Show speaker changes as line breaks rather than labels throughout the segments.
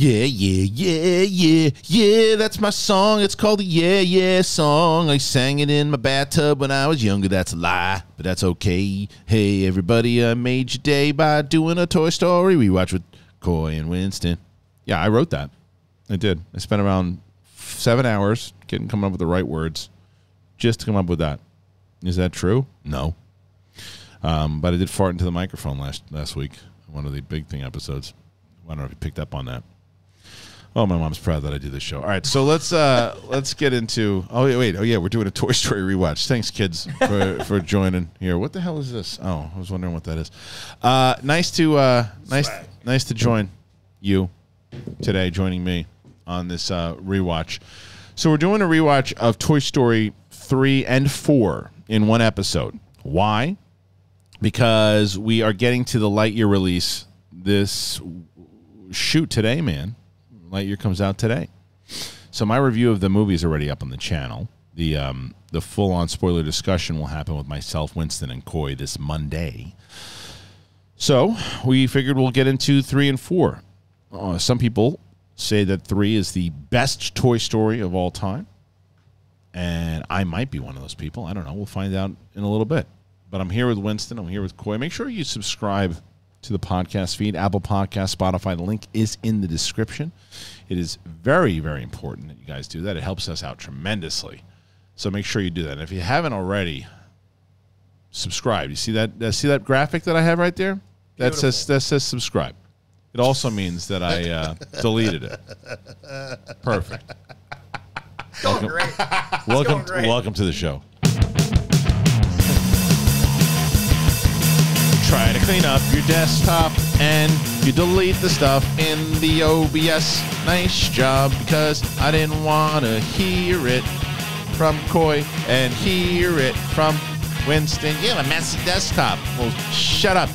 Yeah, yeah, yeah, yeah, yeah. That's my song. It's called the Yeah, Yeah song. I sang it in my bathtub when I was younger. That's a lie, but that's okay. Hey, everybody, I made your day by doing a Toy Story rewatch with Coy and Winston. Yeah, I wrote that. I did. I spent around seven hours getting coming up with the right words just to come up with that. Is that true? No. Um, but I did fart into the microphone last last week, one of the big thing episodes. I don't know if you picked up on that. Oh, my mom's proud that I do this show. All right, so let's uh let's get into. Oh wait, wait, oh yeah, we're doing a Toy Story rewatch. Thanks, kids, for for joining here. What the hell is this? Oh, I was wondering what that is. Uh, nice to uh nice nice to join you today, joining me on this uh, rewatch. So we're doing a rewatch of Toy Story three and four in one episode. Why? Because we are getting to the Lightyear release this shoot today, man. Lightyear comes out today. So my review of the movie is already up on the channel. The um, the full on spoiler discussion will happen with myself, Winston, and Coy this Monday. So we figured we'll get into three and four. Uh, some people say that three is the best Toy Story of all time, and I might be one of those people. I don't know. We'll find out in a little bit. But I'm here with Winston. I'm here with Coy. Make sure you subscribe to the podcast feed, Apple Podcast, Spotify. The link is in the description. It is very, very important that you guys do that. It helps us out tremendously. So make sure you do that. And if you haven't already, subscribe. You see that? uh, See that graphic that I have right there? That says that says subscribe. It also means that I uh, deleted it. Perfect. Welcome, welcome, welcome to the show. Try to clean up your desktop and you delete the stuff in the OBS. Nice job because I didn't want to hear it from Coy and hear it from Winston. You have a messy desktop. Well, shut up.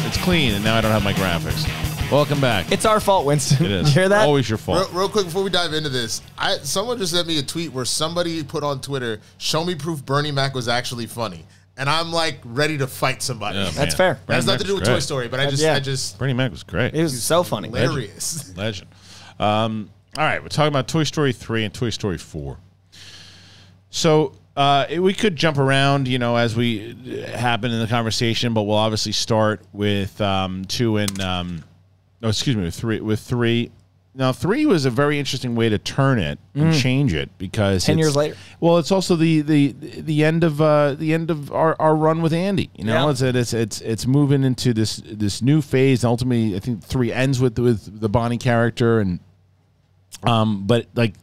It's clean and now I don't have my graphics. Welcome back.
It's our fault, Winston.
It is.
You hear that?
Always your
Real,
fault.
real quick before we dive into this, I someone just sent me a tweet where somebody put on Twitter, "Show me proof Bernie Mac was actually funny," and I'm like ready to fight somebody.
Yeah,
That's
man.
fair.
Bernie
has nothing to
Mac's
do with
great.
Toy Story, but I just,
yeah.
I just
Bernie Mac was great.
It was so funny.
hilarious.
Legend. Um, all right, we're talking about Toy Story 3 and Toy Story 4. So uh, it- we could jump around, you know, as we uh, happen in the conversation, but we'll obviously start with um, 2 and, um, no, excuse me, with 3. With 3. Now, 3 was a very interesting way to turn it and change it because
10 years later.
Well, it's also the the the end of uh, the end of our, our run with Andy. You know,
Yeah.
it's it's it's it's moving into this this new phase. Ultimately, I think three ends with with the Bonnie character, and um, but like.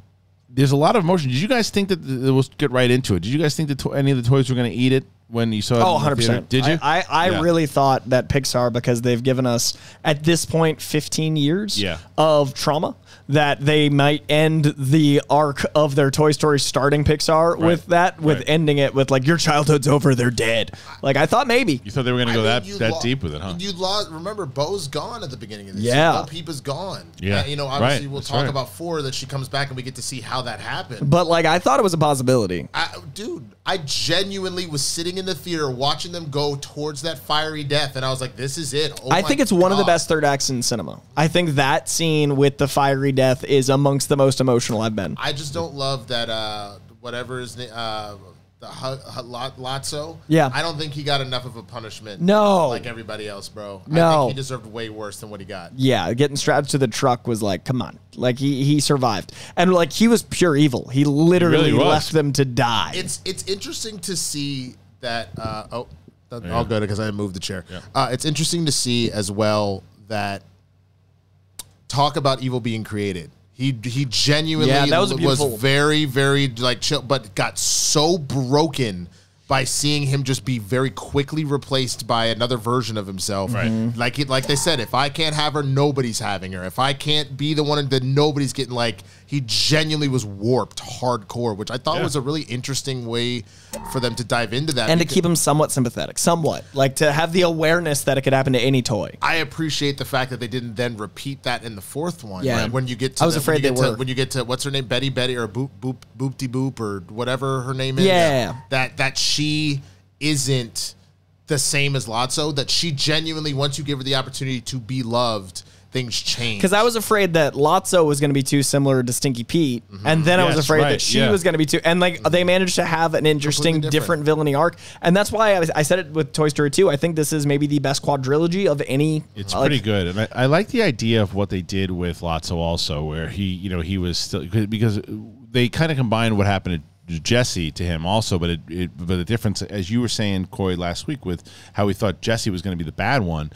There's a lot of emotion. Did you guys think that the, we'll get right into it? Did you guys think that to- any of the toys were going to eat it when you saw it?
Oh, 100%.
theater? Did you?
I, I, I
Yeah.
really thought that Pixar, because they've given us, at this point, 15 years
Yeah.
of trauma, that they might end the arc of their Toy Story starting Pixar with that, with
Right.
ending it with, like, your childhood's over, they're dead. Like, I thought maybe.
You thought they were going to
I
go
mean,
that that
lo-
deep with it, huh?
You lost. Remember, Bo's gone at the beginning of this.
Yeah.
Bo Peep is gone.
Yeah.
And, you know, obviously
Right.
we'll
That's
talk
right.
about four that she comes back and we get to see how that happened.
But, like, I thought it was a possibility.
I, dude, I genuinely was sitting in the theater watching them go towards that fiery death, and I was like, "This is it." Oh
I think it's one of the best third acts in cinema. I think that scene with the fiery death is amongst the most emotional I've been.
I just don't love that. Uh, whatever his name, uh, the H- H- Lotso.
Yeah.
I don't think he got enough of a punishment.
No.
like everybody else, bro. I
No.
think he deserved way worse than what he got.
Yeah, getting strapped to the truck was like, come on. Like he he survived. And like he was pure evil. He literally
really
left them to die.
It's it's interesting to see that. Uh, oh, that,
Yeah.
all good because I moved the chair. Uh, it's interesting to see as well that talk about evil being created. He he genuinely
Yeah, that was
was, very very like chill, but got so broken by seeing him just be very quickly replaced by another version of himself.
Right.
Mm-hmm.
Mhm.
Like he, like they said, if I can't have her, nobody's having her. If I can't be the one, then nobody's getting. Like he genuinely was warped hardcore, which I thought
Yeah.
was a really interesting way for them to dive into that.
and to keep him somewhat sympathetic. Somewhat. Like to have the awareness that it could happen to any toy.
I appreciate the fact that they didn't then repeat that in the fourth one.
Yeah.
Right? When you get to
I was
the-
afraid they
get to-
were.
when you get to what's her name, Betty Betty or Boop Boop Boopty Boop or whatever her name is.
Yeah.
That that she isn't the same as Lotso. That she genuinely, once you give her the opportunity to be loved, things change.
Because I was afraid that Lotso was going to be too similar to Stinky Pete, mm-hmm. and then I was afraid
right,
that she
yeah.
was going to be too. And like they managed to have an interesting, different.
different.
villainy arc, and that's why I, was, I said it with Toy Story 2. I think this is maybe the best quadrilogy of any.
It's
like-
pretty good, and I, I like the idea of what they did with Lotso also, where he, you know, he was still because they kind of combined what happened to Jesse to him also, but it, it but the difference, as you were saying, Coy, last week with how we thought Jesse was going to be the bad one,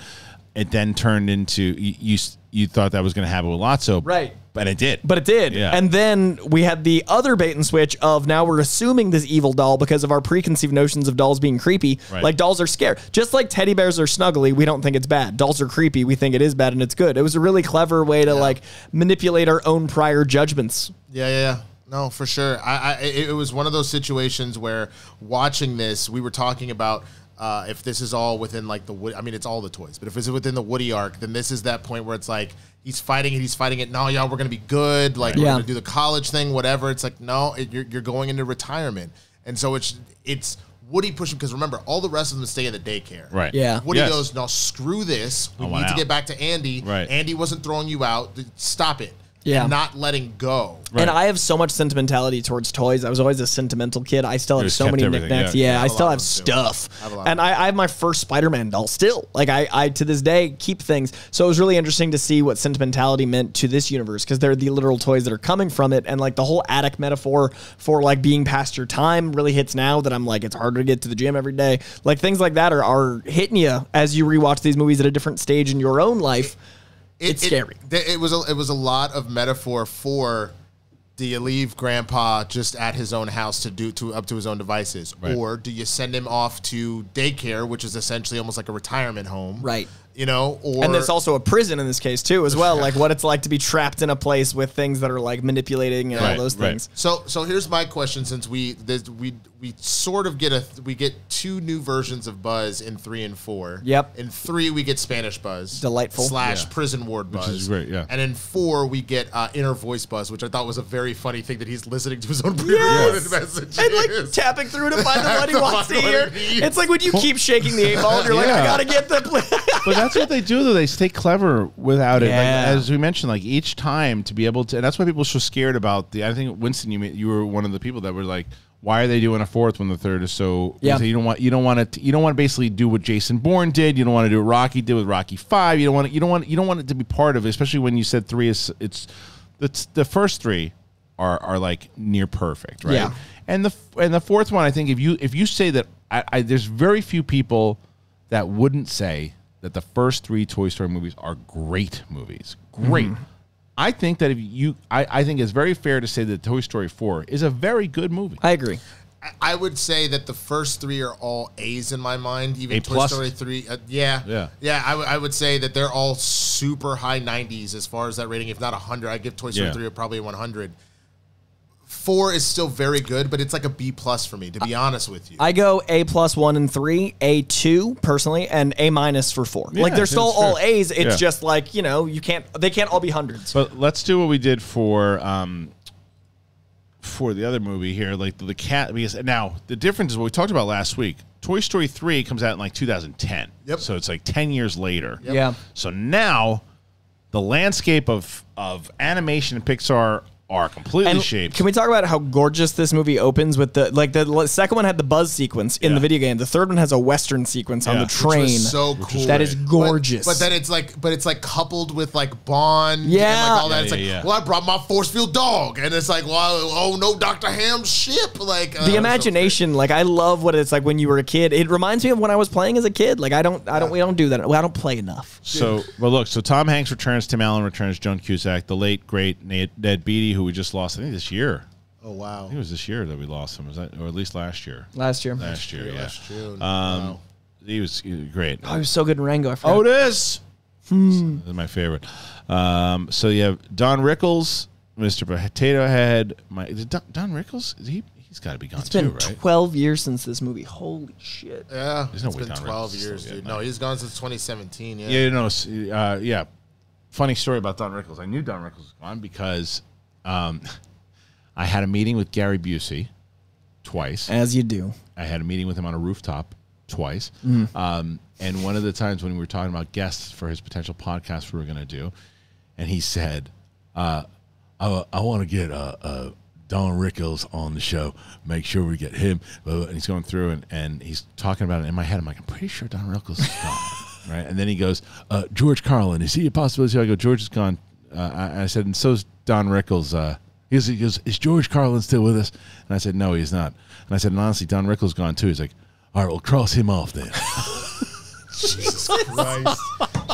it then turned into you you, you thought that was going to happen with Lotso,
Right.
But it did,
But it did.
Yeah.
And then we had the other bait and switch of now we're assuming this evil doll because of our preconceived notions of dolls being creepy.
Right.
Like dolls are scared. Just like teddy bears are snuggly, we don't think it's bad. Dolls are creepy, we think it is bad and it's good. It was a really clever way to like manipulate our own prior judgments.
Yeah, yeah, yeah. No, for sure. I, I it, it was one of those situations where watching this, we were talking about uh, if this is all within like the Woody. I mean, it's all the toys, but if it's within the Woody arc, then this is that point where it's like he's fighting it, he's fighting it. No, y'all, we're gonna be good. Like we're
Yeah.
gonna do the college thing, whatever. It's like no, it, you're you're going into retirement, and so it's it's. Woody pushing because remember all the rest of them stay in the daycare.
Right.
Yeah.
Woody
Yes.
goes, no, screw this. We
I
need
want
to get back to Andy.
Right.
Andy wasn't throwing you out. Stop it.
Yeah.
Not letting go.
Right.
And I have so much sentimentality towards toys. I was always a sentimental kid. I still have so many
everything,
knickknacks.
yeah.
Yeah,
I
I still have
of them, too.
stuff.
I have
And I, I have my first Spider-Man doll still. Like I, I to this day keep things. So it was really interesting to see what sentimentality meant to this universe because they're the literal toys that are coming from it. And like the whole attic metaphor for like being past your time really hits now that I'm like it's harder to get to the gym every day. Like things like that are, are hitting you as you rewatch these movies at a different stage in your own life.
It-
It's
it-
scary.
th- It, was a, it was a lot of metaphor for do you leave grandpa just at his own house to do to up to his own devices
Right.
or do you send him off to daycare which is essentially almost like a retirement home
Right.
You know or
and there's also a prison in this case too, as well. Like what it's like to be trapped in a place with things that are like manipulating and
Right,
all those
right.
things.
So so here's my question since we this, we we sort of get a we get two new versions of Buzz in 3 and 4.
Yep.
In 3 we get Spanish Buzz.
Delightful.
Slash
Yeah.
prison ward Buzz.
Which is great, yeah.
And in 4 we get uh, inner voice Buzz, which I thought was a very funny thing that he's listening to his own pre-recorded
Yes.
messages.
And like tapping through to find the what he wants to hear. It's like when you keep shaking the eight ball and you're like, I gotta get the
but that's what they do though they stay clever without it
Yeah.
like, as we mentioned like each time to be able to and that's why people are so scared about the i think winston you you were one of the people that were like why are they doing a fourth when the third is so
Yeah.
you don't want you don't want to you don't want to basically do what jason bourne did you don't want to do what rocky did with rocky five you don't want you don't want you don't want it to be part of it especially when you said three is it's it's the first three are are like near perfect right
Yeah.
and the and the fourth one i think if you if you say that I, I there's very few people that wouldn't say that the first three Toy Story movies are great movies. Great.
Mm-hmm.
I think that if you, I, I think it's very fair to say that Toy Story 4 is a very good movie.
I agree.
I- I would say that the first three are all A's in my mind. Even
A
Toy
plus?
Story three, uh, yeah,
Yeah.
yeah. I, w- I would say that they're all super high nineties as far as that rating. If not hundred, I give Toy Story
Yeah.
three probably one hundred. Four is still very good, but it's like a B plus for me, to be honest with you.
I go A plus one and three, A two personally, and A minus for four. like they're still all
fair.
A's. It's
Yeah.
just like you know you can't they can't all be hundreds.
But let's do what we did for um for the other movie here, like the, the cat. Because now the difference is what we talked about last week. Toy Story 3 comes out in like 2010.
Yep.
So it's like 10 years later.
Yep.
Yeah.
So now the landscape of of animation and Pixar are completely
And
shaped.
can we talk about how gorgeous this movie opens with the like the second one had the buzz sequence in
Yeah.
the video game. The third one has a western sequence on the
Which
Which
train.
was so cool.
That is gorgeous.
But, then it's like, but it's like coupled with like Bond. and
Yeah.
like all that.
Yeah,
it's
yeah,
like,
yeah.
well, I brought my force field dog, and it's like, well, oh no, Doctor Ham's ship. Like uh,
the
so
imagination, like I love what it's like when you were a kid. It reminds me of when I was playing as a kid. Like I don't, I don't, we don't do that. Well, I don't play enough.
So, but look. So Tom Hanks returns. Tim Allen returns. Joan Cusack, the late great Ned, Ned Beatty, who we just lost. I think this year.
Oh wow.
I think it was this year that we lost him. Was that, or at least last year?
Last year,
Last year, yeah.
Last June.
Um, he was, he was great.
oh, he was so good in Rango. I forgot.
Otis. This my favorite. Um, so you have Don Rickles, Mr. Potato Head. My is Don, Don Rickles. Is he he's got to be gone
it's been
too, right?
twelve years since this movie. Holy shit!
Yeah,
There's no
it's
way
been
Don
12
Rickles
years, dude.
getting
No, he's gone since 2017. Yeah.
Yeah, no, s- uh, yeah. Funny story about Don Rickles. I knew Don Rickles was gone because um, I had a meeting with Gary Busey twice.
As you do.
I had a meeting with him on a rooftop twice. Um, and one of the times when we were talking about guests for his potential podcast we were going to do, and he said, uh, "I, I want to get uh, uh, Don Rickles on the show. Make sure we get him." And he's going through and, and he's talking about it in my head. I'm like, I'm pretty sure Don Rickles is gone, right? And then he goes, uh, "George Carlin, is he a possibility?" I go, "George is gone." Uh, I, I said, and so's Don Rickles. Uh, he goes, he goes, "Is George Carlin still with us?" And I said, "No, he's not." And I said, and honestly, Don Rickles gone too. He's like, "All right, we'll cross him off then."
Jesus Christ.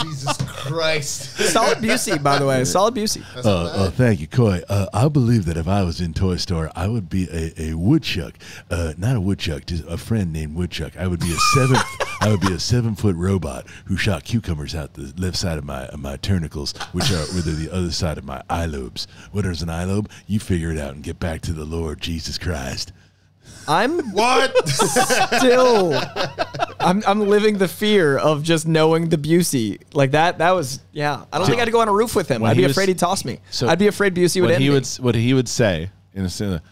Jesus Christ.
Solid Busey, by the way. Solid Busey.
Uh, uh, thank you, Coy. Uh, I believe that if I was in Toy Store, I would be a, a woodchuck. Uh, not a woodchuck, just a friend named Woodchuck. I would be a seven. I would be a seven foot robot who shot cucumbers out the left side of my of my turnicles, which are which are the other side of my eye lobes. What is an eye lobe? You figure it out and get back to the Lord Jesus Christ.
I'm
What?
still I'm I'm living the fear of just knowing the Busey. Like that that was yeah. I don't think I'd go on a roof with him.
When
I'd
he
be
was-
afraid he'd toss me.
So
I'd be afraid Busey would
what
end
he
me.
would what he would say in a sense. Uh,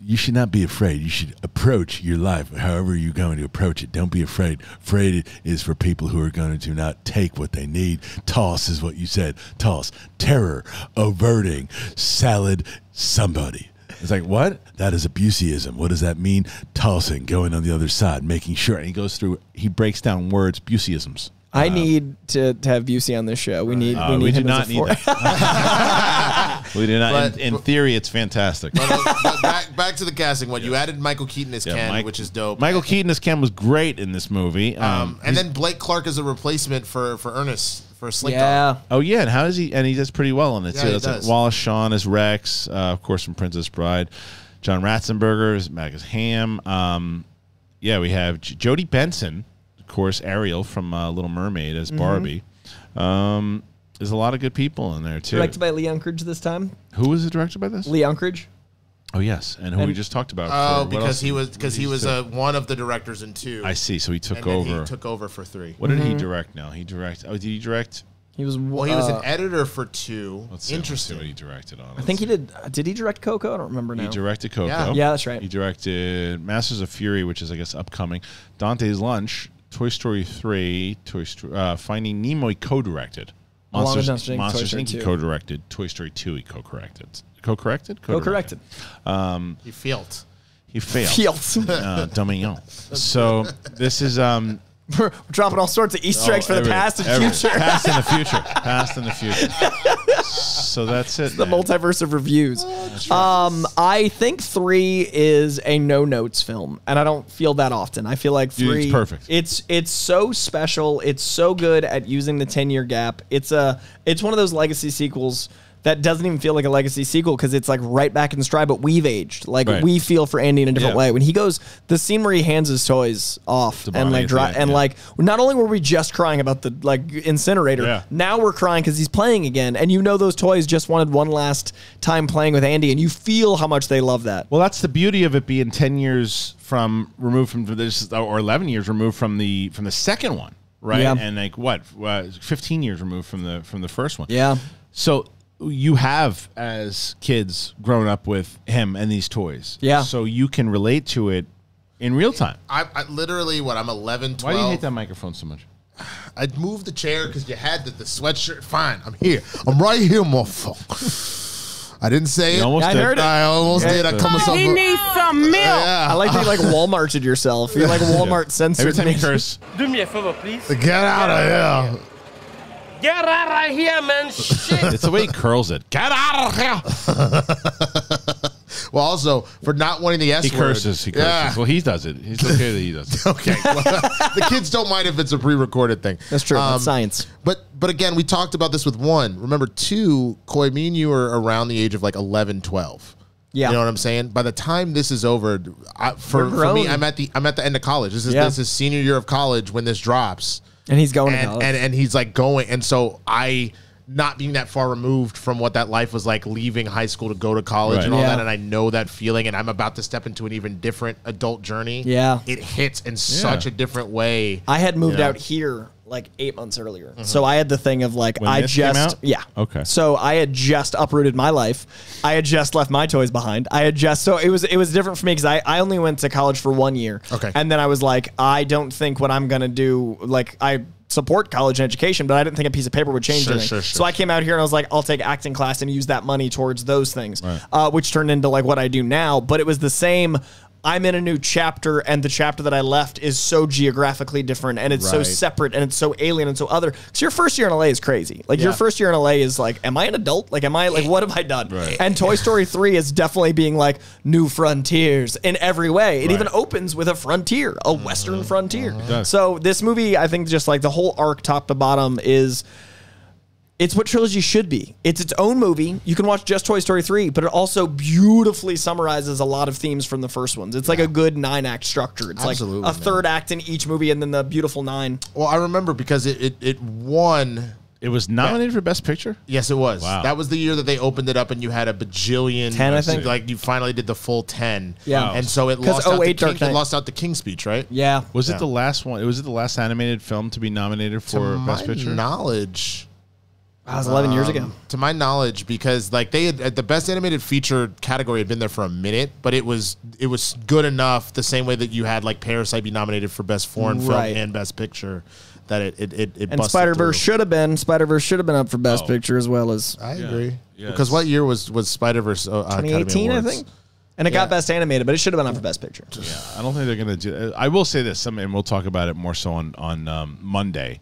you should not be afraid. You should approach your life however you're going to approach it. Don't be afraid. Afraid is for people who are going to not take what they need. Toss is what you said. Toss. Terror. Averting. Salad. Somebody. It's like, what? That is abuseism. What does that mean? Tossing, going on the other side, making sure. And he goes through, he breaks down words, Buseyisms.
I need to, to have Busey on this show. We need
Uh,
we need
we do not need
for-
that. we do not.
But-
in, in theory, it's fantastic.
But, uh, but back, back to the casting. What you added Michael Keaton as
Yeah,
Ken,
Mike-
which is dope.
Michael Keaton as Ken was great in this movie. Um,
um, and then Blake Clark as a replacement for for Ernest for Slink Dog.
Yeah.
oh yeah, and how is he? And he does pretty well in it
Yeah,
too.
he
That's like
does.
Wallace Shawn as Rex, uh, of course from Princess Bride. John Ratzenberger as Magus Ham. Um, yeah, we have J- Jodie Benson, of course, Ariel from uh, Little Mermaid as
Mm-hmm.
Barbie. Um, there's a lot of good people in there too.
Directed by Lee Unkrich this time.
Who was it directed by this?
Lee Unkrich.
Oh yes, and who we just talked about.
Oh,
for-
because he was because he was
do?
uh, one of the directors in two.
I see. So he took
and then
over.
he took over for three.
what did he
Mm-hmm.
direct? Now he direct. Oh, did he direct?
He was
Well, he was
uh,
an editor for two.
Let's see,
Interesting.
Let's see what he directed on.
I think he did. Did he direct Coco? I don't remember now.
He directed Coco.
Yeah.
Yeah, that's right.
He directed Masters of Fury, which is I guess upcoming. Dante's Lunch, Toy Story three, Toy Story, uh, Finding Nemo. He co-directed. Monsters,
Monsters, Inc., Toy Story
Inc. He co-directed. Toy Story two. He co-corrected. Co-corrected.
Co-corrected.
He failed.
He failed.
Fields.
Uh, Dominion. So this is um.
We're dropping all sorts of Easter eggs for the
every-
past and
every-
future.
Past and the future. Past and the future. so that's it.
the multiverse of reviews. Um, I think three is a no notes film, and I don't feel that often. I feel like three.
it's perfect.
It's it's so special. It's so good at using the ten year gap. It's a it's one of those legacy sequels that doesn't even feel like a legacy sequel because it's like right back in stride, but we've aged. Like
Right.
we feel for Andy in a different
Yeah.
way. When he goes, the scene where he hands his toys off
To
and like dri-
end,
and
yeah.
like not only were we just crying about the like incinerator,
Yeah.
now we're crying because he's playing again, and you know those toys just wanted one last time playing with Andy, and you feel how much they love that.
Well, that's the beauty of it being ten years from removed from this, or eleven years removed from the from the second one, right?
Yeah.
And like what, uh, fifteen years removed from the from the first one.
Yeah.
So you have as kids grown up with him and these toys.
Yeah.
So you can relate to it in real time.
I, I literally what I'm 11, 12.
Why do you hate that microphone so much?
I moved the chair because you had the, the sweatshirt. Fine, I'm here. I'm right here, motherfucker. I didn't say
You
it.
almost
I
did.
heard it.
I almost did. I come myself.
He needs some milk.
Yeah.
I like that you like Walmarted yourself. You like Walmart censored
Every time you
me.
curse,
Do me a favor, please.
Get out of here.
Get out of here, man. Shit.
it's the way he curls it. Get out of here.
Well, also for not wanting the S
He
word.
curses. He curses.
Yeah.
Well, he does it. He's okay that he does it.
Okay. Well, the kids don't mind if it's a pre-recorded thing.
That's true.
Um,
That's science.
But but again, we talked about this with one. Remember, two, Coy, me and you are around the age of like 11, 12.
Yeah.
You know what I'm saying? By the time this is over, I, for, for me. I'm at the I'm at the end of college. This is
Yeah.
this is senior year of college when this drops.
And he's going to
and,
college.
and and he's like going and so i not being that far removed from what that life was like leaving high school to go to college
Right.
and all
Yeah.
that and i know that feeling and i'm about to step into an even different adult journey
Yeah.
it hits in such a different way
I had moved
Yeah.
out here like eight months earlier. So I had the thing of like
When
I
this came
just
out?
yeah
Okay.
So I had just uprooted my life. I had just left my toys behind. I had just so it was it was different for me because I I only went to college for one year.
Okay.
and then I was like I don't think what I'm gonna do like I. Support college and education, but I didn't think a piece of paper would change
Sure,
anything.
sure, sure.
So I came out here and I was like, I'll take acting class and use that money towards those things, uh, which turned into like what I do now. But it was the same. I'm in a new chapter, and the chapter that I left is so geographically different, and it's so separate, and it's so alien and so other. So your first year in LA is crazy. Like your first year in LA is like, am I an adult? Like, am I like, what have I done?
Right.
And Toy Story Three is definitely being like new frontiers in every way. It
Right.
even opens with a frontier, a Western mm. frontier.
does.
So this movie, I think, just like the whole arc, top to bottom, is it's what trilogy should be. It's its own movie. You can watch just Toy Story 3, but it also beautifully summarizes a lot of themes from the first ones. It's like a good nine act structure. It's
Absolutely,
like a
man.
third act in each movie and then the beautiful nine.
Well, I remember because it it, it won.
It was nominated for Best Picture.
Yes, it was.
Wow.
That was the year that they opened it up, and you had a bajillion.
10, I think.
Like you finally did the full ten.
Yeah. Wow.
And so it
'Cause
lost out.
08
The
Dark
Knight, it lost out the King's Speech, right?
Yeah.
Was
Yeah.
it the last one? Was it the last animated film to be nominated
To
for
my
Best Picture?
knowledge.
That was 11 years ago.
Um, To my knowledge, because like they had the best animated feature category had been there for a minute, but it was it was good enough the same way that you had like Parasite be nominated for best foreign
Right.
film and best picture that it it it, it
And
busted
Spider Verse should have been Spider Verse should have been up for Best
Oh.
Picture as well as
I agree.
Yeah,
because what year was was Spider Verse? Uh,
2018, I think. And it
Yeah.
got Best Animated, but it should have been up for Best Picture.
Yeah, I don't think they're going to do. I will say this, some, and we'll talk about it more so on on um, Monday.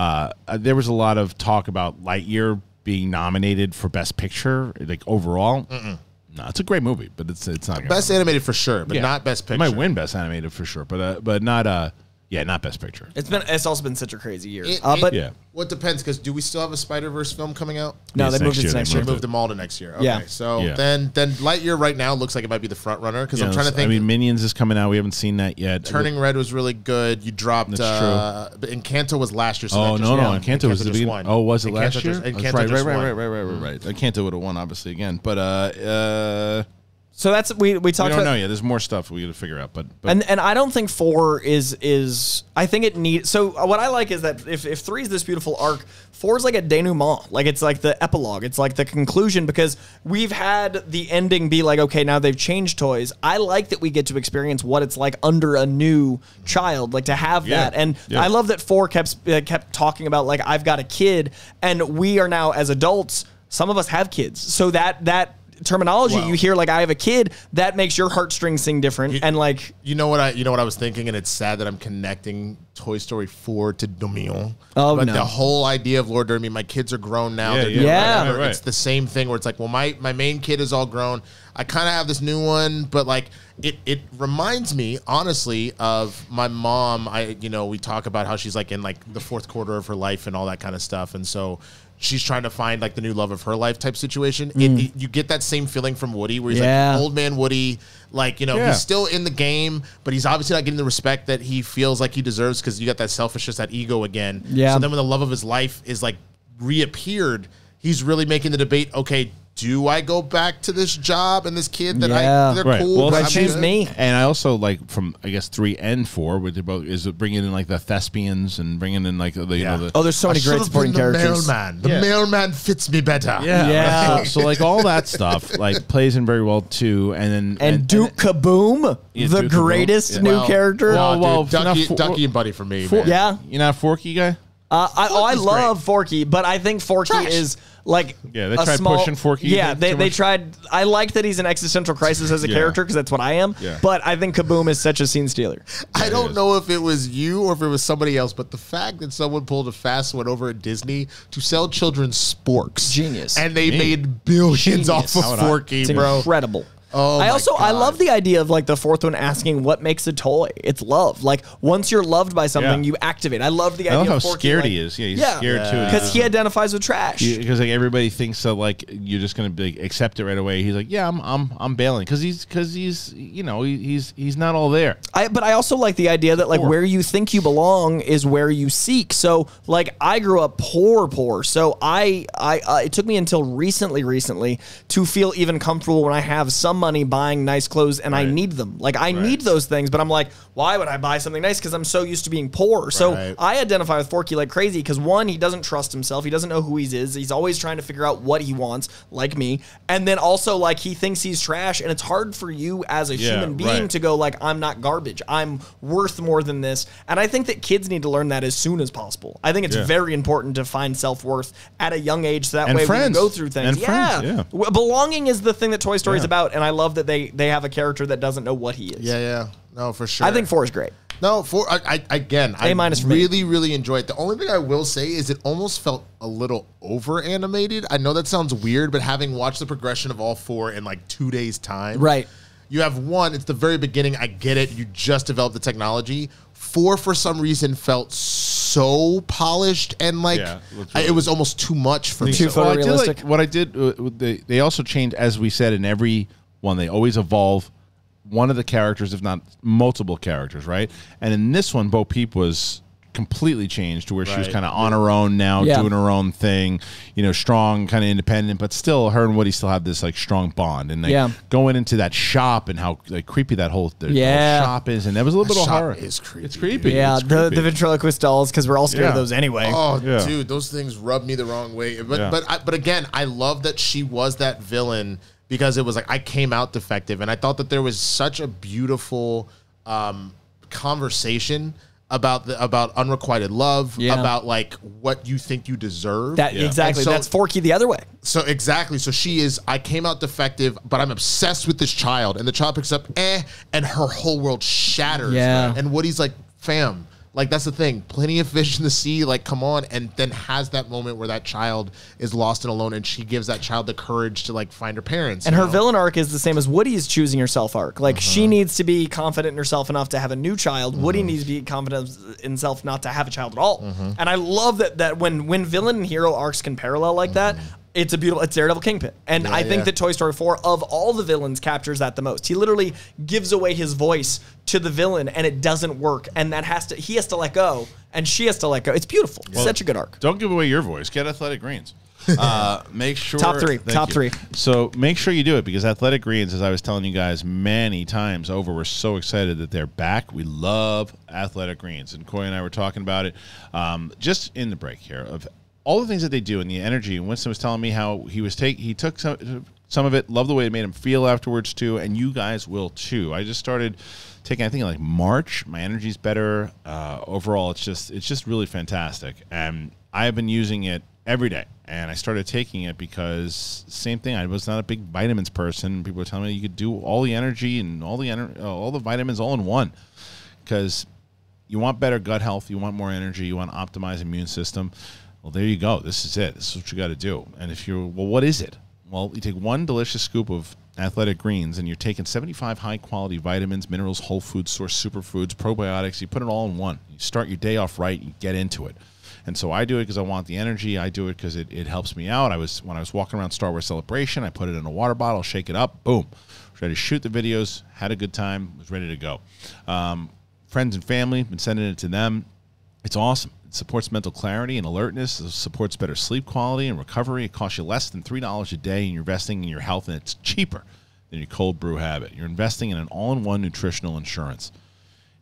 Uh, there was a lot of talk about Lightyear being nominated for Best Picture, like overall. No, it's a great movie, but it's it's not
Best animated for sure, but
Yeah.
not best picture.
It might win Best Animated for sure, but uh, but not uh yeah, not Best Picture.
It's been it's also been such a crazy year.
It-
uh,
it-
but
Yeah.
What depends? Because do we still have a Spider Verse film coming out?
no,
Yes,
they moved
next
it
year
to
they
next year.
moved
moved them all to next year. Okay,
Yeah.
so
Yeah.
then then Lightyear right now looks like it might be the front runner because I'm trying to think.
I mean, Minions is coming out. We haven't seen that yet.
Turning Red was really good. You dropped.
That's
uh, But Encanto was last year. So
Oh no no!
won.
Encanto was the
just
beginning. Oh, was it
Encanto
last year?
just- Encanto
right,
just
right, right, right, right, right, right, right. Encanto would have won obviously again, but uh, uh,
So that's we we
we
talked
don't
about
know yet. There's more stuff we got to figure out, but, but
and and I don't think four is is I think it needs. So uh, what I like is that if if three is this beautiful arc, four is like a denouement. Like it's like the epilogue. It's like the conclusion because we've had the ending be like okay now they've changed toys. I like that we get to experience what it's like under a new child, like to have
Yeah.
that. And
Yeah.
I love that four kept uh, kept talking about like I've got a kid, and we are now as adults. Some of us have kids, so that that terminology
Wow.
you hear like I have a kid that makes your heartstrings sing different
You-
and like
You know what I? You know what I was thinking, and it's sad that I'm connecting Toy Story 4 to Dominion.
Oh,
but
no.
the whole idea of Lord Dermy, my kids are grown now.
Yeah,
they're
yeah,
Yeah.
right, right.
It's the same thing where it's like, well, my my main kid is all grown. I kind of have this new one, but like it it reminds me honestly of my mom. I you know we talk about how she's like in like the fourth quarter of her life and all that kind of stuff, and so. She's trying to find like the new love of her life type situation. It, it- you get that same feeling from Woody, where he's
Mm. Yeah.
like old man Woody, like you know
Yeah.
he's still in the game, but he's obviously not getting the respect that he feels like he deserves because you got that selfishness, that ego again.
Yeah.
So then when the love of his life is like reappeared, he's really making the debate. Okay, do I go back to this job and this kid that
Yeah.
I they're
Right.
cool?
Well,
but
I
I'm
choose
good?
me.
And I also like from I guess three and four, which are both is bringing in like the thespians and bringing in like the you know the
Oh, there's so many
should
great supporting
been the
characters.
mailman. The
Yeah.
mailman fits me better.
yeah
Yeah.
So, so, like all that stuff like plays in very well too, and then
And, Duke Kaboom,
Yeah,
the
Duke Kaboom.
greatest
Yeah.
new
Well,
character.
well,
Well,
dude, Ducky,
for-
Ducky and Bunny for me.
For-
man.
yeah.
you're not a Forky guy.
Uh, I, oh, I
Forky's
love Forky, but I think Forky
Trash.
is like
Yeah, they
a
tried
small,
pushing Forky
Yeah, they, they tried. I like that he's an existential crisis as a
Yeah.
character because that's what I am.
Yeah.
But I think Kaboom is such a scene stealer.
I don't know if it was you or if it was somebody else, but the fact that someone pulled a fast one over at Disney to sell children sporks,
Genius.
and they
Me.
made billions
Genius.
off of
How would I-
Forky,
It's
bro.
incredible.
Oh
I
my
also I love the idea of like the fourth one asking what makes a toy. It's love. Like once you're loved by something,
Yeah.
you activate. I love the
I
idea.
love how
of Forky,
scared
like-
he is. Yeah, he's
Yeah.
scared too.
because he identifies with trash.
because like everybody thinks that like you're just gonna be like, accept it right away. He's like, yeah, I'm I'm I'm bailing because he's because he's you know he, he's he's not all there.
I, but I also like the idea that like
Poor.
where you think you belong is where you seek. So like I grew up poor, poor. So I I uh, it took me until recently, recently to feel even comfortable when I have some money buying nice clothes and I need them. Like I need those things, but I'm like, why would I buy something nice? Because I'm so used to being poor. So I identify with Forky like crazy because one, he doesn't trust himself. He doesn't know who he is. He's always trying to figure out what he wants, like me. And then also like he thinks he's trash, and it's hard for you as a
Yeah,
human being
right.
to go like, I'm not garbage. I'm worth more than this. And I think that kids need to learn that as soon as possible. I think it's
Yeah.
very important to find self worth at a young age, so that
And
way we
friends.
can go through things.
And
yeah.
friends, yeah.
Belonging is the thing that Toy Story is about, and I love that they they have a character that doesn't know what he is.
Yeah, yeah. No, for sure.
I think four is great.
No, four. I, I again, I
A minus for me.
really, really enjoyed it. The only thing I will say is it almost felt a little over animated. I know that sounds weird, but having watched the progression of all four in like two days' time,
Right.
You have one. It's the very beginning. I get it. You just developed the technology. Four, for some reason, felt so polished and like
Yeah, it looks
I- it
really-
was almost too much for me.
Too
Well, I did
photorealistic.
like what I did. Uh, they they also changed, as we said in every one. They always evolve one of the characters, if not multiple characters, right? And in this one, Bo Peep was completely changed to where she was kind of on her own now,
Yeah.
doing her own thing. You know, strong, kind of independent, but still, her and Woody still have this like strong bond. And like
Yeah.
going into that shop and how like creepy that whole, the whole
Yeah.
shop is, and that was a little bit of horror.
is creepy,
It's creepy.
Yeah,
It's
the,
creepy.
the ventriloquist dolls because we're all scared of those anyway.
Oh,
Yeah.
dude, those things rub me the wrong way. But
Yeah.
but I, but again, I love that she was that villain because it was like I came out defective, and I thought that there was such a beautiful um, conversation about the about unrequited love,
Yeah.
about like what you think you deserve.
that
Yeah.
exactly.
And so-
That's Forky the other way.
So exactly. So she is. I came out defective, but I'm obsessed with this child, and the child picks up, eh, and her whole world shatters.
Yeah.
And Woody's like, fam. Like that's the thing. Plenty of fish in the sea. Like, come on, and then has that moment where that child is lost and alone, and she gives that child the courage to like find her parents.
And her
know?
villain arc is the same as Woody's choosing herself arc. Like she
Uh-huh.
needs to be confident in herself enough to have a new child.
Mm-hmm.
Woody needs to be confident in himself not to have a child at all.
Mm-hmm.
And I love that that when when villain and hero arcs can parallel like that, it's a beautiful. It's Daredevil Kingpin, and I think
yeah.
that Toy Story 4 of all the villains captures that the most. He literally gives away his voice to the villain, and it doesn't work, and that has to he has to let go, and she has to let go. It's beautiful. It's such a good arc.
Don't give away your voice. Get Athletic Greens. Uh, make sure
Top three. Top
you.
three.
So make sure you do it because Athletic Greens, as I was telling you guys many times over, we're so excited that they're back. We love Athletic Greens, and Coy and I were talking about it um, just in the break here of all the things that they do and the energy. And Winston was telling me how he was take he took some some of it, loved the way it made him feel afterwards too, and you guys will too. I just started taking I think like March. My energy's better. Uh, overall, it's just it's just really fantastic, and I have been using it every day. And I started taking it because same thing. I was not a big vitamins person. People were telling me you could do all the energy and all the ener- uh, all the vitamins all in one because you want better gut health, you want more energy, you want to optimize immune system. Well, there you go. This is it. This is what you got to do. And if you're, well, what is it? Well, you take one delicious scoop of athletic greens and you're taking 75 high quality vitamins, minerals, whole food source superfoods, probiotics. You put it all in one. You start your day off right, you get into it. And so I do it because I want the energy. I do it because it, it helps me out. I was when I was walking around Star Wars Celebration, I put it in a water bottle, shake it up, boom. Ready to shoot the videos, had a good time, was ready to go. Um, friends and family, been sending it to them. It's awesome. It supports mental clarity and alertness. It supports better sleep quality and recovery. It costs you less than three dollars a day, and you're investing in your health, and it's cheaper than your cold brew habit. You're investing in an all-in-one nutritional insurance.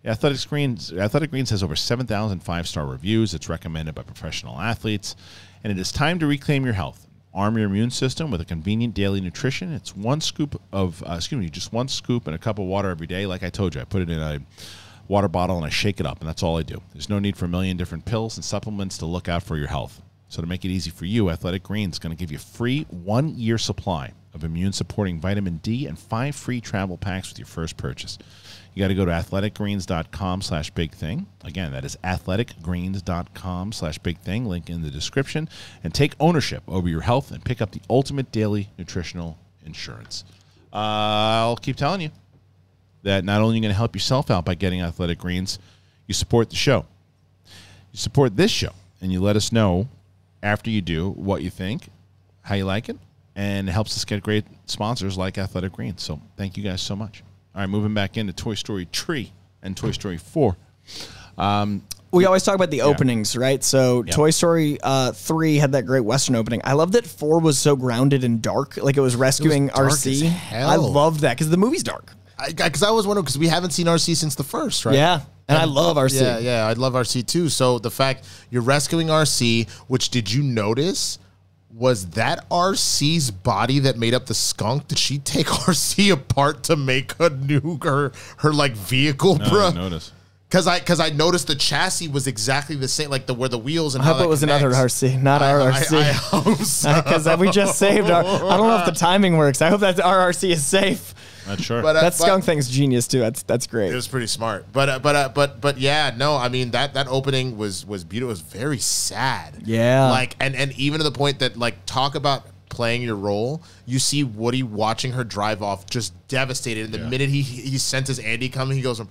Athletic Greens, Athletic Greens has over 7,000 five-star reviews. It's recommended by professional athletes, and it is time to reclaim your health. Arm your immune system with a convenient daily nutrition. It's one scoop of, uh, excuse me, just one scoop and a cup of water every day. Like I told you, I put it in a water bottle and I shake it up, and that's all I do. There's no need for a million different pills and supplements to look out for your health. So to make it easy for you, Athletic Greens is going to give you free one-year supply of immune-supporting vitamin D and five free travel packs with your first purchase. You got to go to athleticgreens.com slash big thing. Again, that is athleticgreens.com slash big thing. Link in the description. And take ownership over your health and pick up the ultimate daily nutritional insurance. Uh, I'll keep telling you that not only are you going to help yourself out by getting Athletic Greens, you support the show. You support this show, and you let us know after you do what you think, how you like it, and it helps us get great sponsors like Athletic Greens. So thank you guys so much. All right, moving back into Toy Story Three and Toy Story 4. Um,
we always talk about the openings, right? So Toy Story uh, three had that great Western opening. I love that four was so grounded and dark, like it was rescuing
dark
RC.
as hell.
I loved that because the movie's dark.
Because I, was wondering because we haven't seen RC since the first, right?
Yeah, and I love RC.
Yeah, yeah, I love RC too. So the fact you're rescuing RC, which did you notice? Was that RC's body that made up the skunk? Did she take RC apart to make a new her her like vehicle,
No, I
bro?
didn't notice.
Because I because I noticed the chassis was exactly the same, like the where the wheels and
I
how
hope
that
it was another. RC, not
I-
our
I- I
RC.
hope so.
Because we just saved our. I don't know if the timing works. I hope that our RC is safe.
Not sure.
But, uh,
That
but-
skunk thing's genius too. That's that's great.
It was pretty smart, but uh, but uh, but but yeah, no, I mean that that opening was was beautiful. It was very sad.
Yeah.
like and and even to the point that like talk about playing your role. You see Woody watching her drive off, just devastated. And the
Yeah.
minute he he senses Andy coming, he goes from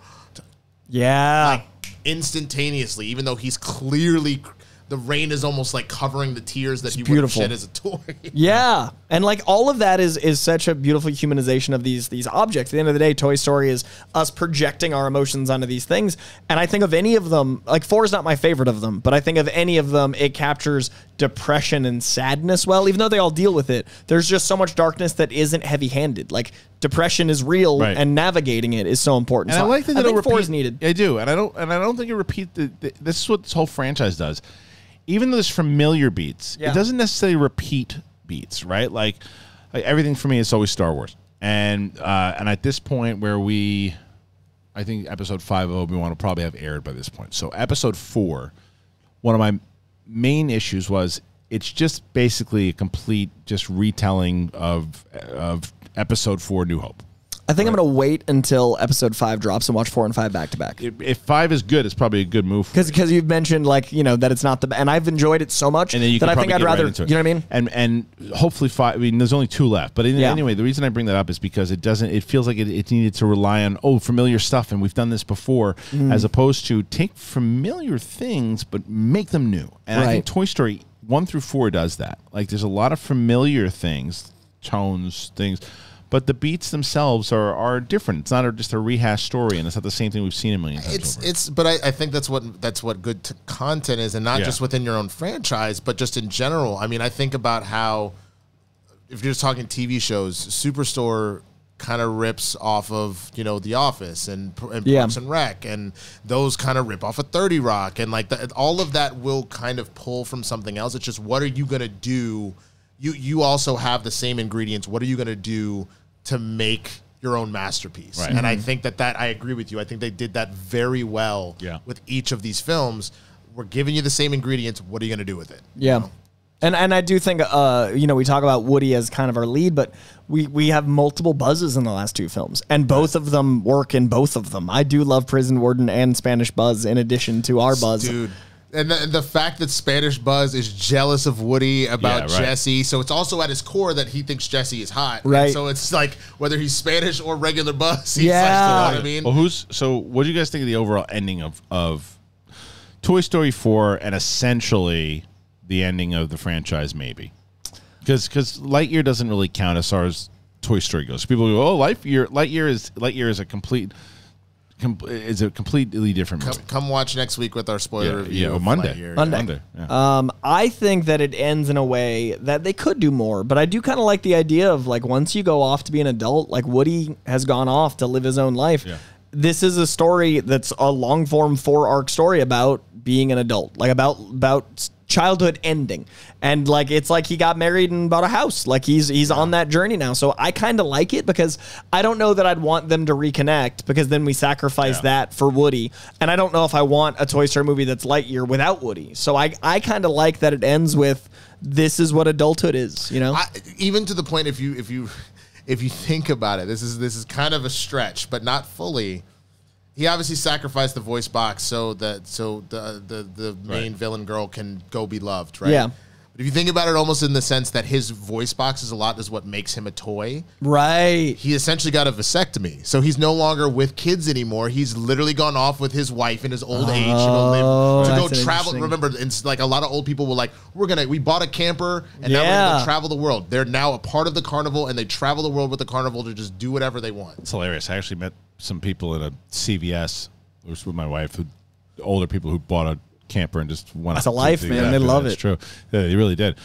yeah.
like instantaneously, even though he's clearly the rain is almost like covering the tears that he would have
beautiful.
shed as a toy.
Yeah, and like all of that is is such a beautiful humanization of these these objects. At the end of the day, Toy Story is us projecting our emotions onto these things. And I think of any of them, like four is not my favorite of them, but I think of any of them, it captures depression and sadness well. Even though they all deal with it, there's just so much darkness that isn't heavy handed. Like depression is real,
Right.
and navigating it is so important.
And
So
I like that they
I
don't
think four
repeat.
is needed.
I do, and I don't, and I don't think it repeat. The, the, this is what this whole franchise does. Even though there's familiar beats,
Yeah.
it doesn't necessarily repeat beats, right? Like, like everything for me is always Star Wars, and uh, and at this point where we, I think episode five of Obi Wan will probably have aired by this point. So episode four, one of my main issues was it's just basically a complete just retelling of of episode four, New Hope.
I think I'm gonna wait until episode five drops and watch four and five back to back.
If, five is good, it's probably a good move.
Because because you've mentioned like you know that it's not the and I've enjoyed it so much
and then you
that I think I'd
get right
rather you know what I mean.
And and hopefully five. I mean, there's only two left. But in,
Yeah.
anyway, the reason I bring that up is because it doesn't. It feels like it, it needed to rely on oh familiar stuff, and we've done this before,
Mm.
as opposed to take familiar things but make them new. And I think Toy Story one through four does that. Like there's a lot of familiar things, tones, things. But the beats themselves are, are different. It's not a, just a rehashed story, and it's not the same thing we've seen a million times.
it's
over.
it's but I, I think that's what that's what good t- content is and not
Yeah.
just within your own franchise but just in general i mean i think about how if you're just talking tv shows superstore kind of rips off of you know the office and, and
Yeah.
parks and rec and those kind of rip off of 30 rock and like the, all of that will kind of pull from something else it's just what are you going to do you you also have the same ingredients what are you going to do to make your own masterpiece
Right.
and i think that that i agree with you i think they did that very well
Yeah.
with each of these films we're giving you the same ingredients what are you going to do with it
Yeah. And and I do think uh you know we talk about Woody as kind of our lead, but we we have multiple buzzes in the last two films, and both of them work in both of them. I do love Prison Warden and Spanish Buzz in addition to our Buzz.
dude and the, and the fact that Spanish Buzz is jealous of Woody about
Yeah, right.
Jesse, so it's also at his core that he thinks Jesse is hot. And
Right.
so it's like whether he's Spanish or regular Buzz, he's
Yeah.
like, you know what I mean?
Well, who's so? What do you guys think of the overall ending of of Toy Story four and essentially the ending of the franchise? Maybe because because Lightyear doesn't really count as far as Toy Story goes. People go, oh, Lightyear Lightyear is Lightyear is a complete. Com- is a completely different
Come,
movie.
come watch next week with our spoiler
Yeah,
review.
yeah,
of
Monday.
Lightyear.
Monday.
yeah.
Um, I think that it ends in a way that they could do more, but I do kind of like the idea of like once you go off to be an adult, like Woody has gone off to live his own life.
Yeah.
This is a story that's a long form four arc story about being an adult, like about about childhood ending, and like it's like he got married and bought a house. Like he's he's on that journey now. So I kind of like it because I don't know that I'd want them to reconnect because then we sacrifice
Yeah.
that for Woody. And I don't know if I want a Toy Story movie that's Lightyear without Woody. So I, I kind of like that it ends with this is what adulthood is, you know?
I, even to the point if you if you if you think about it, this is this is kind of a stretch, but not fully. He obviously sacrificed the voice box so that so the the the main
Right.
villain girl can go be loved, right?
Yeah.
But if you think about it, almost in the sense that his voice box is a lot is what makes him a toy.
right.
He essentially got a vasectomy, so he's no longer with kids anymore. He's literally gone off with his wife in his old age oh, to go live to go
Oh,
travel. Remember, it's like a lot of old people were like, "We're gonna we bought a camper and now we're gonna go travel the world." They're now a part of the carnival and they travel the world with the carnival to just do whatever they want.
It's hilarious. I actually met some people in a CVS. It was with my wife who older people who bought a camper and just went.
That's a life, man.
yeah,
They love
It's
it.
true. Yeah, they really did.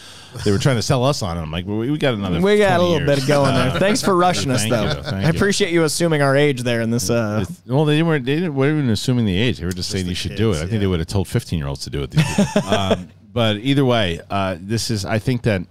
They were trying to sell us on it. I'm like, well, we, got another.
We got a little
years.
bit going there. Thanks for rushing us, though.
you,
I appreciate you assuming our age there in this. Uh,
well, they weren't. They didn't, weren't even assuming the age. They were just, saying
the
you should do it. I think they would have told 15 year olds to do it. These um, but either way, uh, this is. I think that,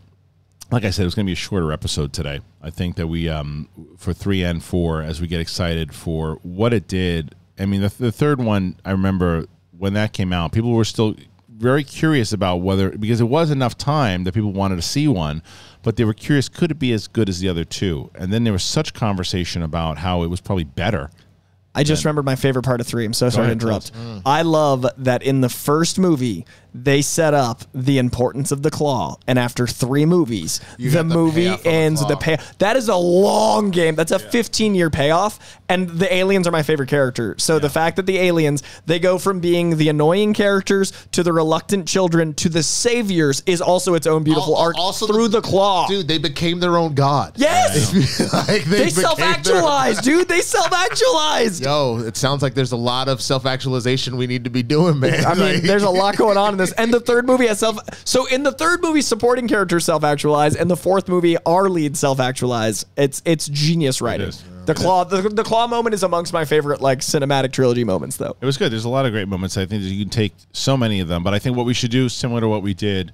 like I said, it was going to be a shorter episode today. I think that we, um, for three and four, as we get excited for what it did. I mean, the, the third one, I remember when that came out, people were still very curious about whether because it was enough time that people wanted to see one, but they were curious could it be as good as the other two? And then there was such conversation about how it was probably better.
I just remembered my favorite part of three. I'm so sorry to
ahead, tell
interrupt.
us.
I love that in the first movie they set up the importance of the claw, and after three movies, the
the
movie
the
ends the pay. That is a long game. That's a 15 year payoff, and the aliens are my favorite character. So the fact that the aliens they go from being the annoying characters to the reluctant children to the saviors is also its own beautiful
Al-
arc
also
through the, claw.
dude. They became their own god.
yes,
like
they
became
self
their-
actualize, dude. They self actualized.
Yo, it sounds like there's a lot of self actualization we need to be doing, man.
I mean, there's a lot going on in this. And the third movie has self. So in the third movie, supporting characters self actualize, and the fourth movie, our lead self actualize. It's it's genius writing.
is.
The claw, the, the claw moment is amongst my favorite like cinematic trilogy moments, though.
It was good. There's a lot of great moments. I think that you can take so many of them, but I think what we should do, similar to what we did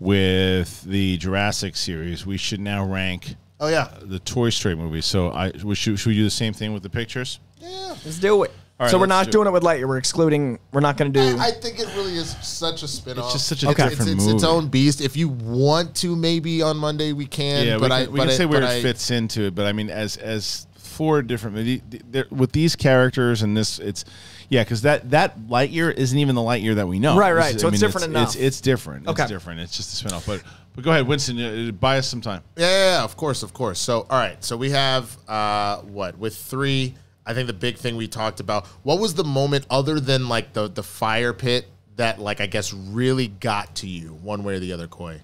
with the Jurassic series, we should now rank
oh yeah,
the Toy Story movies. So I we should, should we do the same thing with the pictures?
Yeah, let's do it.
All right,
so we're not
do
doing it with Lightyear. We're excluding. We're not going to do.
I think it really is such a spin off.
It's just such a
Okay.
different
it's,
movie.
it's its own beast. If you want to, maybe on Monday we can.
yeah,
but
we
I
can, we can
I-
say where it
I-
fits into it, but I mean, as as four different the- the- there- with these characters and this, it's yeah, because that that Lightyear isn't even the Lightyear that we know.
Right, right.
is-
So
I
it's
mean,
different
it's,
enough.
It's, it's different.
Okay.
It's different. It's just a spin off. But but go ahead, Winston. Uh, buy us some time.
Yeah, yeah, yeah, of course, of course. So, all right. So we have uh, what with three. I think the big thing we talked about. What was the moment other than like the the fire pit that like I guess really got to you one way or the other? Coy.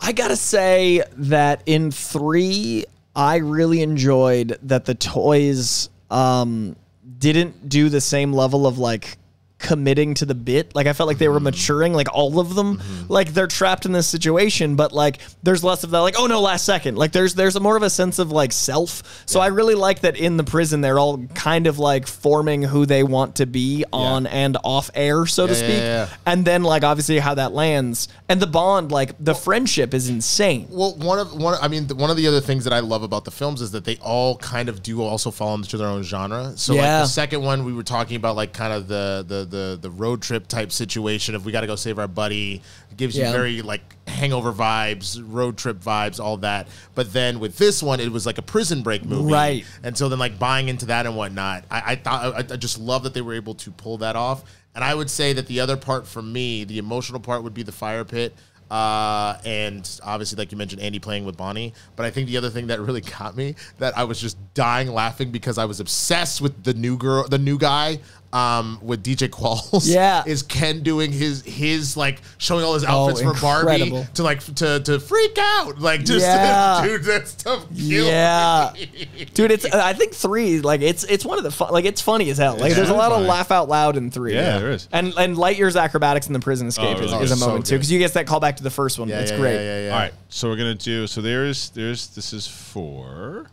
I gotta say that in three, I really enjoyed that the toys um, didn't do the same level of like committing to the bit. Like I felt like they were mm-hmm. maturing, like all of them. Mm-hmm. Like they're trapped in this situation, but like there's less of that. Like oh no, last second. Like there's there's a more of a sense of like self. So I really like that in the prison they're all kind of like forming who they want to be on and off air, so to
Yeah, yeah,
speak.
yeah.
And then like obviously how that lands and the bond, like the friendship is insane.
Well, one of one. I mean, the, one of the other things that I love about the films is that they all kind of do also fall into their own genre. So, like the second one, we were talking about like kind of the the the, the road trip type situation. of we got to go save our buddy, it gives
Yeah.
you very like hangover vibes, road trip vibes, all that. But then with this one, it was like a prison break movie,
Right.
And so then like buying into that and whatnot, I, I thought I, I just love that they were able to pull that off. And I would say that the other part for me, the emotional part, would be the fire pit. Uh, and obviously, like you mentioned, Andy playing with Bonnie. But I think the other thing that really got me that I was just dying laughing because I was obsessed with the new girl, the new guy, um, with DJ Qualls.
Yeah.
is Ken doing his his like showing all his outfits for
incredible.
Barbie to like to to freak out, like just
Yeah.
dude, that stuff. killed
Yeah,
me.
dude, it's I think three like it's it's one of the fun, like it's funny as hell. Like
It's
there's a lot of laugh out loud in three.
Yeah, there is.
And and Lightyear's acrobatics in the prison escape
Oh,
is, is a
Oh, so
moment too because you get that callback to the first one.
Yeah,
it's
yeah,
great.
Yeah, yeah, yeah.
All right, so we're gonna do. So there's there's this is four.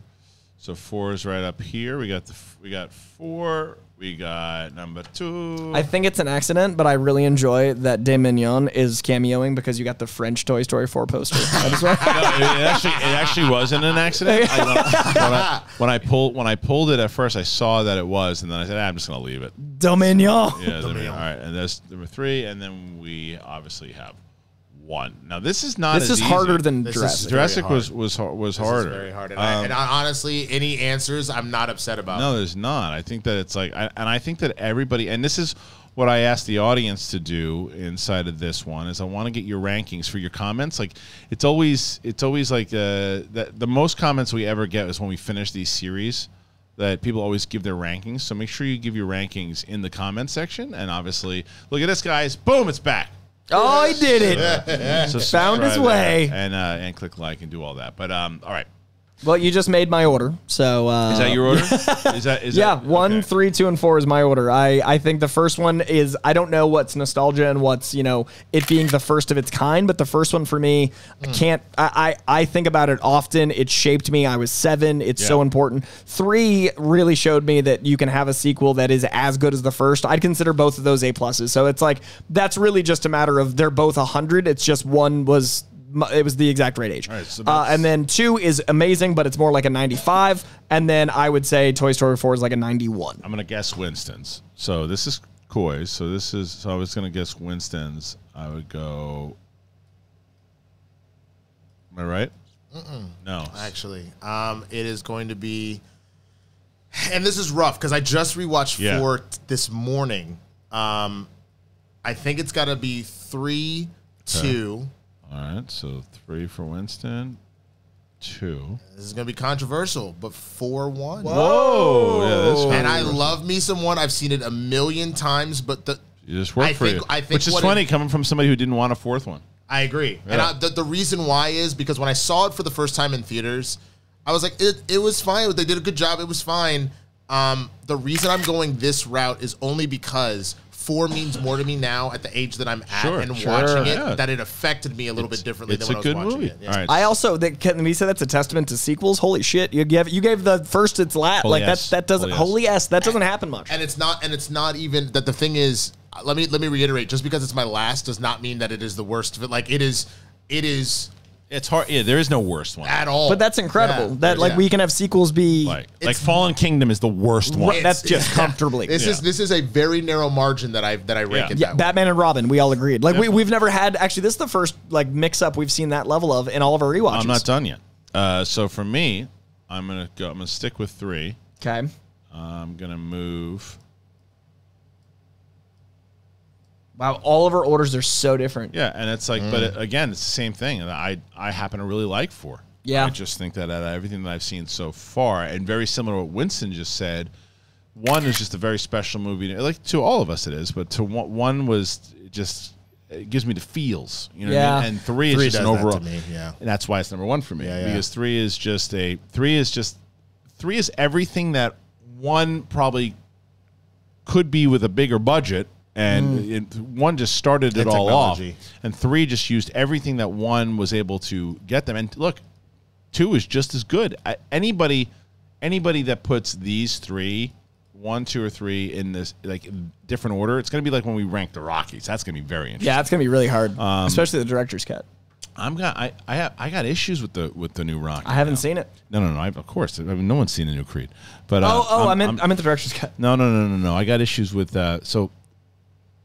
So four is right up here. We got the we got four. We got number two.
I think it's an accident, but I really enjoy that De Mignon is cameoing because you got the French Toy Story 4 poster. I just want-
No, it, it actually it actually wasn't an accident. I, when, I, when I pulled when I pulled it at first, I saw that it was, and then I said, ah, I'm just gonna leave it.
De Mignon.
Yeah. then- all right, and that's number three, and then we obviously have one. Now this is not.
This
as
is harder than
This is
Jurassic.
Jurassic
hard.
was was was
This is
harder.
very hard. And, I, and I, honestly, any answers, I'm not upset about.
No, there's not. I think that it's like, I, and I think that everybody, and this is what I asked the audience to do inside of this one is I want to get your rankings for your comments. Like, it's always, it's always like uh, the the most comments we ever get is when we finish these series. That people always give their rankings, so make sure you give your rankings in the comment section. And obviously, look at this, guys! Boom, it's back.
Oh, he did it.
So
Found his way.
and uh, and click like and do all that. But um, all right.
Well, you just made my order, so uh,
Is that your order? is that is
yeah,
that,
one,
okay.
three, two, and four is my order. I, I think the first one is I don't know what's nostalgia and what's you know it being the first of its kind, but the first one for me, I can't. I, I I think about it often. It shaped me. I was seven. It's so important. Three really showed me that you can have a sequel that is as good as the first. I'd consider both of those A pluses. So it's like that's really just a matter of they're both a hundred. It's just one was. It was the exact right age.
right, so
uh, and then two is amazing, but it's more like a 95. And then I would say Toy Story 4 is like a 91.
I'm gonna guess Winston's. So this is Coy's. So this is. So I was gonna guess Winston's. I would go. Am I right? No.
Actually, um, it is going to be, and this is rough because I just rewatched
Yeah.
four t- this morning. Um, I think it's got to be three, two.
All right. So three for Winston. Two.
This is going to be controversial, but four one.
Whoa. Yeah. This.
And I love me some one. I've seen it a million times, but the
You just work
I
for
think-
you.
I think
Which is funny
it-
coming from somebody who didn't want a fourth one.
I agree. And I, the, the reason why is because when I saw it for the first time in theaters, I was like, it, it was fine. They did a good job. It was fine. Um, the reason I'm going this route is only because four means more to me now at the age that I'm at
Sure,
and
sure,
watching it
yeah.
that it affected me a little bit differently
It's
than
a
when
good
I was watching
movie.
it. Yeah.
All right.
I also, that, can we say that's a testament to sequels? Holy shit. You gave, you gave the first its lat.
Holy
like
yes.
that, that doesn't,
Holy
holy S, that doesn't happen much.
And it's not and it's not even that the thing is let me let me reiterate, just because it's my last does not mean that it is the worst of it. Like it is it is
it's hard. Yeah. There is no worst one.
at all.
But that's incredible.
Yeah.
that like
Yeah.
we can have sequels be
Like, like Fallen Kingdom is the worst one.
Right, that's
It's-
just comfortably.
This is this is a very narrow margin that I that I rank
Yeah.
it
yeah,
that way.
Batman and Robin, we all agreed. Like we we've never had actually this is the first like mix up we've seen that level of in all of our rewatches.
I'm not done yet. Uh, so for me, I'm gonna go. I'm gonna stick with three.
Okay.
I'm gonna move.
Wow, all of our orders are so different.
Yeah, and it's like, but it, mm. again, it's the same thing. And I I happen to really like four.
Yeah.
I just think that out of everything that I've seen so far, and very similar to what Winston just said, one is just a very special movie. Like to all of us, it is, but to one, one was just it gives me the feels. You know, what I
Yeah.
mean? and three,
Three
is just
does
an
that to
overall.
me, yeah.
and that's why it's number one for me
Yeah, yeah.
because three is just a three is just three is everything that one probably could be with a bigger budget and it, one just started it
And
all off and three just used everything that one was able to get them and look two is just as good I, anybody anybody that puts these three one two or three in this like different order it's going to be like when we rank the rockies that's going to be very interesting
Yeah, it's gonna be really hard,
Um,
especially the director's cut.
i'm got i i, have, I got issues with the with the new rocky
I haven't
now.
seen it.
no no no I, of course I mean, no one's seen the new creed but uh,
Oh, oh,
I'm-
I'm, in.
I'm-
I'm, in the director's cut.
no, no, no, no, no. I got issues with uh so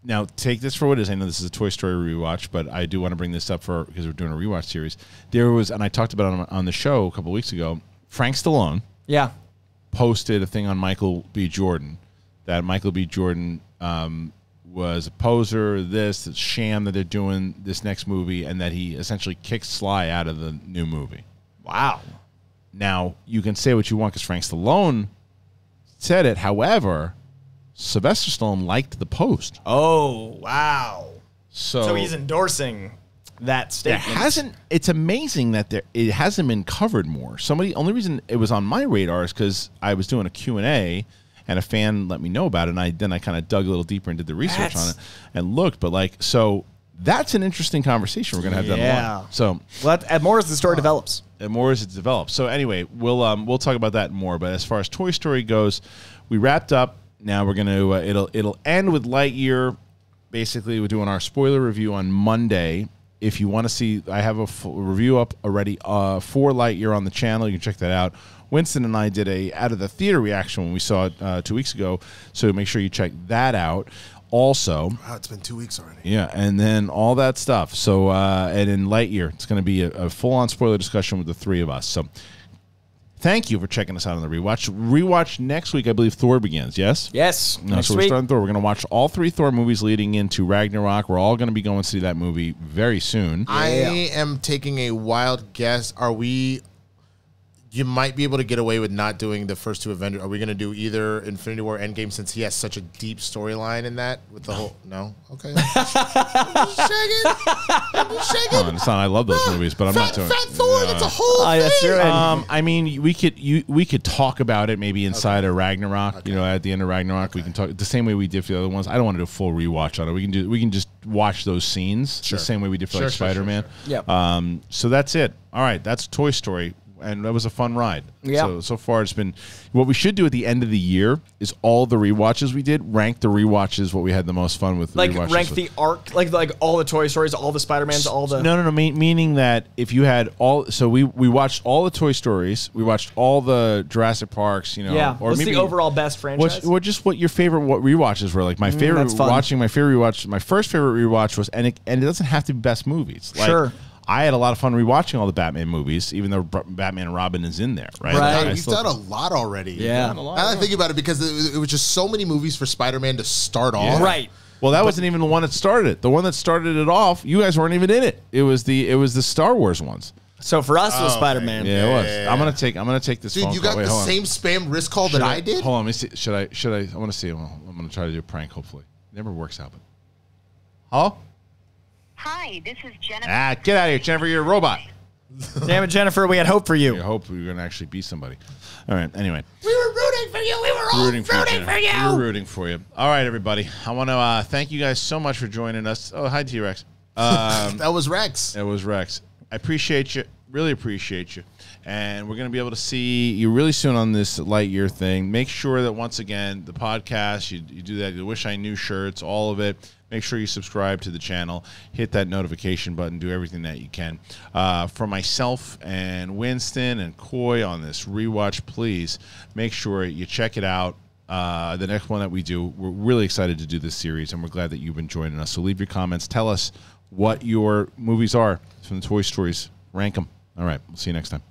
now take this for what it is. I know this is a Toy Story rewatch, but I do want to bring this up for because we're doing a rewatch series. There was, and I talked about it on, on the show a couple weeks ago. Frank Stallone
Yeah,
posted a thing on Michael B. Jordan that Michael B. Jordan um, was a poser, this, this sham that they're doing this next movie, and that he essentially kicked Sly out of the new movie.
wow.
Now you can say what you want because Frank Stallone said it. However, Sylvester Stallone liked the post,
Oh, wow.
so,
So he's endorsing that statement.
it hasn't. It's amazing that there it hasn't been covered more. Somebody only reason it was on my radar is because I was doing a Q and A. And a fan let me know about it, and I then I kind of dug a little deeper and did the research
That's-
on it and looked. But like, so that's an interesting conversation we're gonna have down the
Yeah.
line. So
Well, at more as the story develops.
and more as it develops. So anyway, we'll um, we'll talk about that more. But as far as Toy Story goes, we wrapped up. Now we're gonna uh, it'll it'll end with Lightyear. Basically, we're doing our spoiler review on Monday. If you want to see, I have a full review up already uh, for Lightyear on the channel. You can check that out. Winston and I did a out of the theater reaction when we saw it uh, two weeks ago. So make sure you check that out. Also,
Wow, it's been two weeks already.
yeah, and then all that stuff. So, uh, and in Lightyear, it's going to be a, a full-on spoiler discussion with the three of us. So, thank you for checking us out on the rewatch. Rewatch next week, I believe Thor begins. Yes.
Yes.
No,
next
so we're
week.
starting Thor. We're going to watch all three Thor movies leading into Ragnarok. We're all going to be going to see that movie very soon.
I am taking a wild guess. Are we you might be able to get away with not doing the first two Avengers. Are we going to do either Infinity War Endgame since he has such a deep storyline in that with the whole? No, okay. Just checking. Just checking.
Come on, it's not. I love those movies, but I'm not
Fat,
doing.
Fat Thor. That's a whole
Oh,
thing.
that's true. And-
Um, I mean, we could you we could talk about it maybe inside of Ragnarok. You know, at the end of Ragnarok, we can talk the same way we did for the other ones. I don't want to do a full rewatch on it. We can do we can just watch those scenes
Sure.
the same way we did for
Sure,
like
sure, sure,
Spider Man.
sure. Yep.
Um. So that's it. All right. That's Toy Story. And that was a fun ride.
Yeah.
So so far it's been. What we should do at the end of the year is all the rewatches we did. Rank the rewatches. What we had the most fun with.
Like
rewatches
rank the arc, like like all the Toy Stories, all the Spider Mans, all the.
No, no, no. Mean, meaning that if you had all, so we we watched all the Toy Stories, we watched all the Jurassic Parks, you know,
Yeah.
or
What's
maybe
the overall best franchise?
What just what your favorite what rewatches were like? My favorite
Mm,
watching my favorite rewatch. My first favorite rewatch was and it, and it doesn't have to be best movies. Like,
Sure.
I had a lot of fun rewatching all the Batman movies, even though Batman and Robin is in there, right?
Right.
I
God, we've done a lot already.
Yeah.
done a lot,
Now I
yeah.
think about it, because it, it was just so many movies for Spider-Man to start off.
right.
Well, that wasn't even the one that started it. The one that started it off, you guys weren't even in it. It was the it was the Star Wars ones.
So for us, it was
Oh,
Spider Man.
Yeah, it was.
Yeah.
I'm gonna take I'm gonna take this
Dude,
phone
you
call.
got
Wait,
the
hold on.
same spam risk call
Should
that I, did.
Hold on, let me see. Should I? Should I? I want to see. Well, I'm going to try to do a prank. Hopefully, never works out. But hello.
Hi, this is Jennifer.
Ah, get out of here, Jennifer. You're a robot.
Damn it, Jennifer, we had hope for you.
I hope we're going to actually be somebody. All right. Anyway,
We were rooting for you. We were all
rooting
rooting,
for you.
for you.
We're rooting for you. All right, everybody. I want to uh, thank you guys so much for joining us. Oh, hi, T Rex. Um,
That was Rex.
It was Rex. I appreciate you. Really appreciate you. And we're going to be able to see you really soon on this Lightyear thing. Make sure that once again, the podcast, you, you do that, the Wish I Knew shirts, all of it. Make sure you subscribe to the channel, hit that notification button, do everything that you can. Uh, for myself and Winston and Coy on this rewatch, please make sure you check it out. Uh, the next one that we do, we're really excited to do this series, and we're glad that you've been joining us. So leave your comments. Tell us what your movies are from the Toy Stories. Rank them. All right. We'll see you next time.